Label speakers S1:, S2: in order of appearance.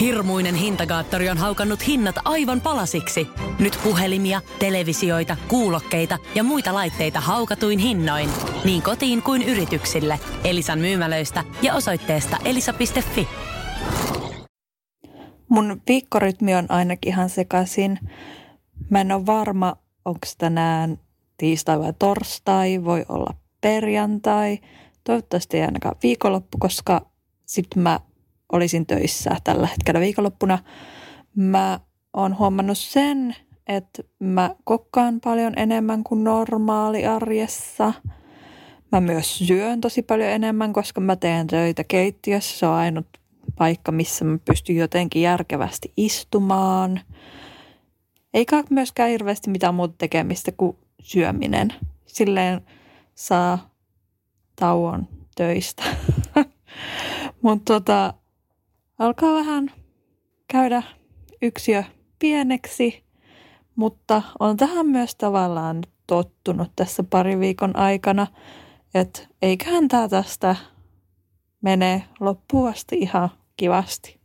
S1: Hirmuinen hintakaattori on haukannut hinnat aivan palasiksi. Nyt puhelimia, televisioita, kuulokkeita ja muita laitteita haukatuin hinnoin. Niin kotiin kuin yrityksille. Elisan myymälöistä ja osoitteesta elisa.fi.
S2: Mun viikkorytmi on ainakin ihan sekaisin. Mä en ole varma, onko tänään tiistai vai torstai, voi olla perjantai. Toivottavasti ei ainakaan viikonloppu, koska sitten mä olisin töissä tällä hetkellä viikonloppuna. Mä oon huomannut sen, että mä kokkaan paljon enemmän kuin normaali arjessa. Mä myös syön tosi paljon enemmän, koska mä teen töitä keittiössä. Se on ainut paikka, missä mä pystyn jotenkin järkevästi istumaan. Eikä myöskään hirveästi mitään muuta tekemistä kuin syöminen. Silleen saa tauon töistä. Mutta tota, alkaa vähän käydä yksiö pieneksi, mutta on tähän myös tavallaan tottunut tässä pari viikon aikana, että eiköhän tämä tästä mene loppuun asti ihan kivasti.